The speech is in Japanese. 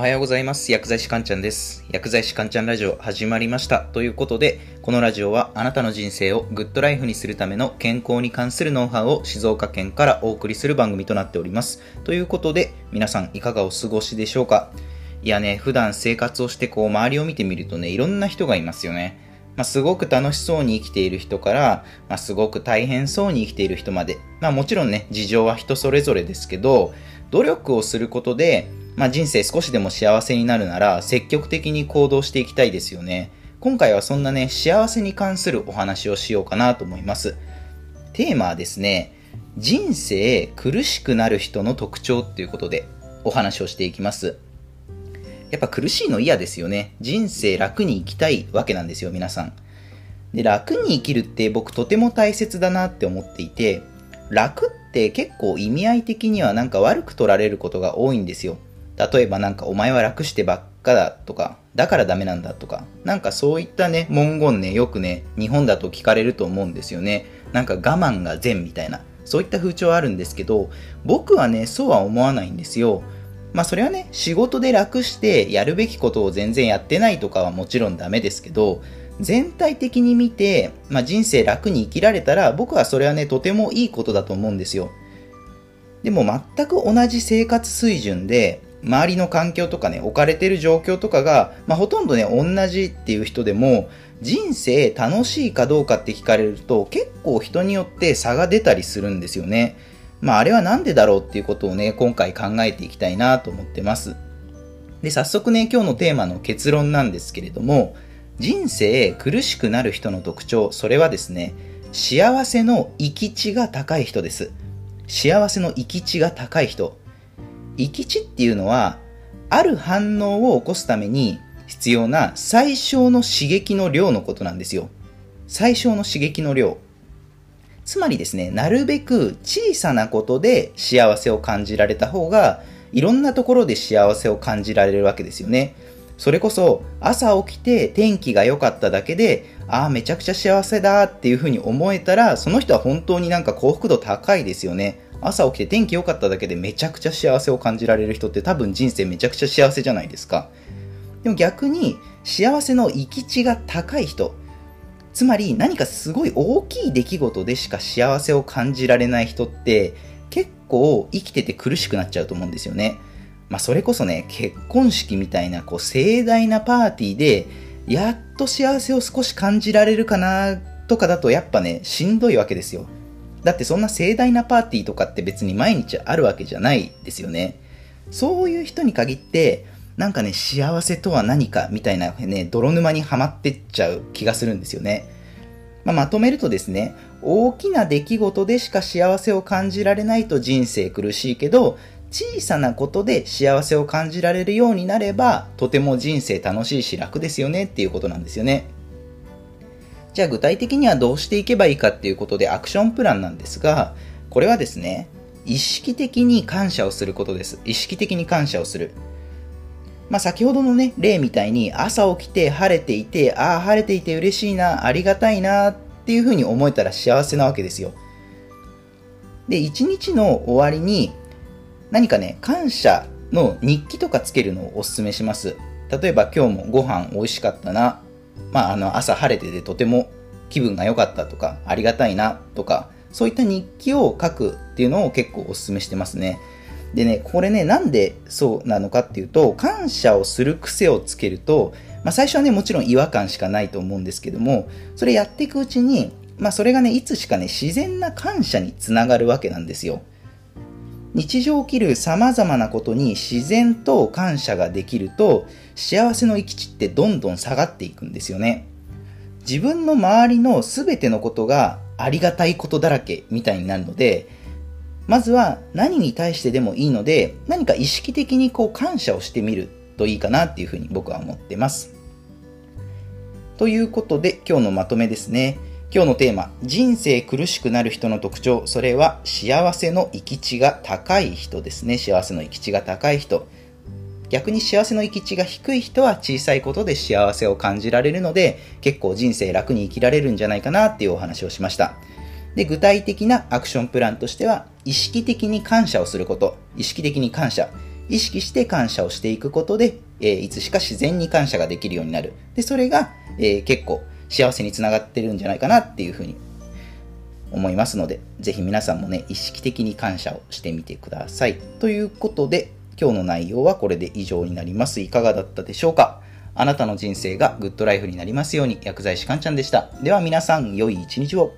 おはようございます。薬剤師かんちゃんです。薬剤師かんちゃんラジオ始まりました。ということで、このラジオはあなたの人生をグッドライフにするための健康に関するノウハウを静岡県からお送りする番組となっております。ということで、皆さんいかがお過ごしでしょうか？いやね、普段生活をしてこう周りを見てみるとね、いろんな人がいますよね。まあ、すごく楽しそうに生きている人から、まあ、すごく大変そうに生きている人まで、まあ、もちろんね、事情は人それぞれですけど、努力をすることで、まあ、人生少しでも幸せになるなら、積極的に行動していきたいですよね。今回はそんなね、幸せに関するお話をしようかなと思います。テーマはですね、人生苦しくなる人の特徴っていうことでお話をしていきます。やっぱ苦しいの嫌ですよね。人生楽に生きたいわけなんですよ、皆さん。で、楽に生きるって僕とても大切だなって思っていて、楽って結構意味合い的にはなんか悪く取られることが多いんですよ。例えばなんかお前は楽してばっかだとか、だからダメなんだとか、なんかそういったね、文言ね、よくね、日本だと聞かれると思うんですよね。なんか我慢が善みたいな、そういった風潮あるんですけど、僕はね、そうは思わないんですよ。まあそれはね、仕事で楽してやるべきことを全然やってないとかはもちろんダメですけど、全体的に見て、まあ、人生楽に生きられたら僕はそれはね、とてもいいことだと思うんですよ。でも全く同じ生活水準で、周りの環境とかね、置かれてる状況とかが、まあ、ほとんどね、同じっていう人でも、人生楽しいかどうかって聞かれると、結構人によって差が出たりするんですよね。まあ、あれはなんでだろうっていうことをね、今回考えていきたいなと思ってます。で、早速ね、今日のテーマの結論なんですけれども、人生苦しくなる人の特徴、それはですね、幸せの生き地が高い人です。幸せの生き地が高い人。生き地っていうのは、ある反応を起こすために必要な最小の刺激の量のことなんですよ。最小の刺激の量。つまりですね、なるべく小さなことで幸せを感じられた方が、いろんなところで幸せを感じられるわけですよね。それこそ朝起きて天気が良かっただけで、ああ、めちゃくちゃ幸せだっていうふうに思えたら、その人は本当になんか幸福度高いですよね。朝起きて天気良かっただけでめちゃくちゃ幸せを感じられる人って多分人生めちゃくちゃ幸せじゃないですか。でも逆に幸せの行き地が高い人、つまり何かすごい大きい出来事でしか幸せを感じられない人って結構生きてて苦しくなっちゃうと思うんですよね。まあそれこそね、結婚式みたいなこう盛大なパーティーでやっと幸せを少し感じられるかなとかだとやっぱね、しんどいわけですよ。だってそんな盛大なパーティーとかって別に毎日あるわけじゃないですよね。そういう人に限って、なんかね、幸せとは何かみたいなね、泥沼にはまってっちゃう気がするんですよね。まあ、まとめるとですね、大きな出来事でしか幸せを感じられないと人生苦しいけど、小さなことで幸せを感じられるようになれば、とても人生楽しいし楽ですよねっていうことなんですよね。じゃあ具体的にはどうしていけばいいかっていうことでアクションプランなんですが、これはですね、意識的に感謝をすることです。意識的に感謝をする。まあ先ほどのね、例みたいに朝起きて晴れていて、ああ、晴れていて嬉しいな、ありがたいなっていうふうに思えたら幸せなわけですよ。で、一日の終わりに何かね、感謝の日記とかつけるのをお勧めします。例えば今日もご飯美味しかったな、まあ、あの朝晴れててとても気分が良かったとかありがたいなとかそういった日記を書くっていうのを結構お勧めしてますね。でねこれねなんでそうなのかっていうと感謝をする癖をつけると、まあ、最初はねもちろん違和感しかないと思うんですけどもそれやっていくうちに、まあ、それがねいつしかね自然な感謝につながるわけなんですよ。日常起きる様々なことに自然と感謝ができると幸せの行き地ってどんどん下がっていくんですよね。自分の周りの全てのことがありがたいことだらけみたいになるのでまずは何に対してでもいいので何か意識的にこう感謝をしてみるといいかなっていうふうに僕は思ってます。ということで今日のまとめですね。今日のテーマ、人生苦しくなる人の特徴、それは幸せの行き地が高い人ですね。幸せの行き地が高い人。逆に幸せの行き地が低い人は小さいことで幸せを感じられるので、結構人生楽に生きられるんじゃないかなっていうお話をしました。で、具体的なアクションプランとしては、意識的に感謝をすること。意識的に感謝。意識して感謝をしていくことで、えーいつしか自然に感謝ができるようになる。で、それが、えー結構幸せにつながってるんじゃないかなっていうふうに思いますので、ぜひ皆さんもね、意識的に感謝をしてみてください。ということで、今日の内容はこれで以上になります。いかがだったでしょうか？あなたの人生がグッドライフになりますように、薬剤師かんちゃんでした。では皆さん、良い一日を。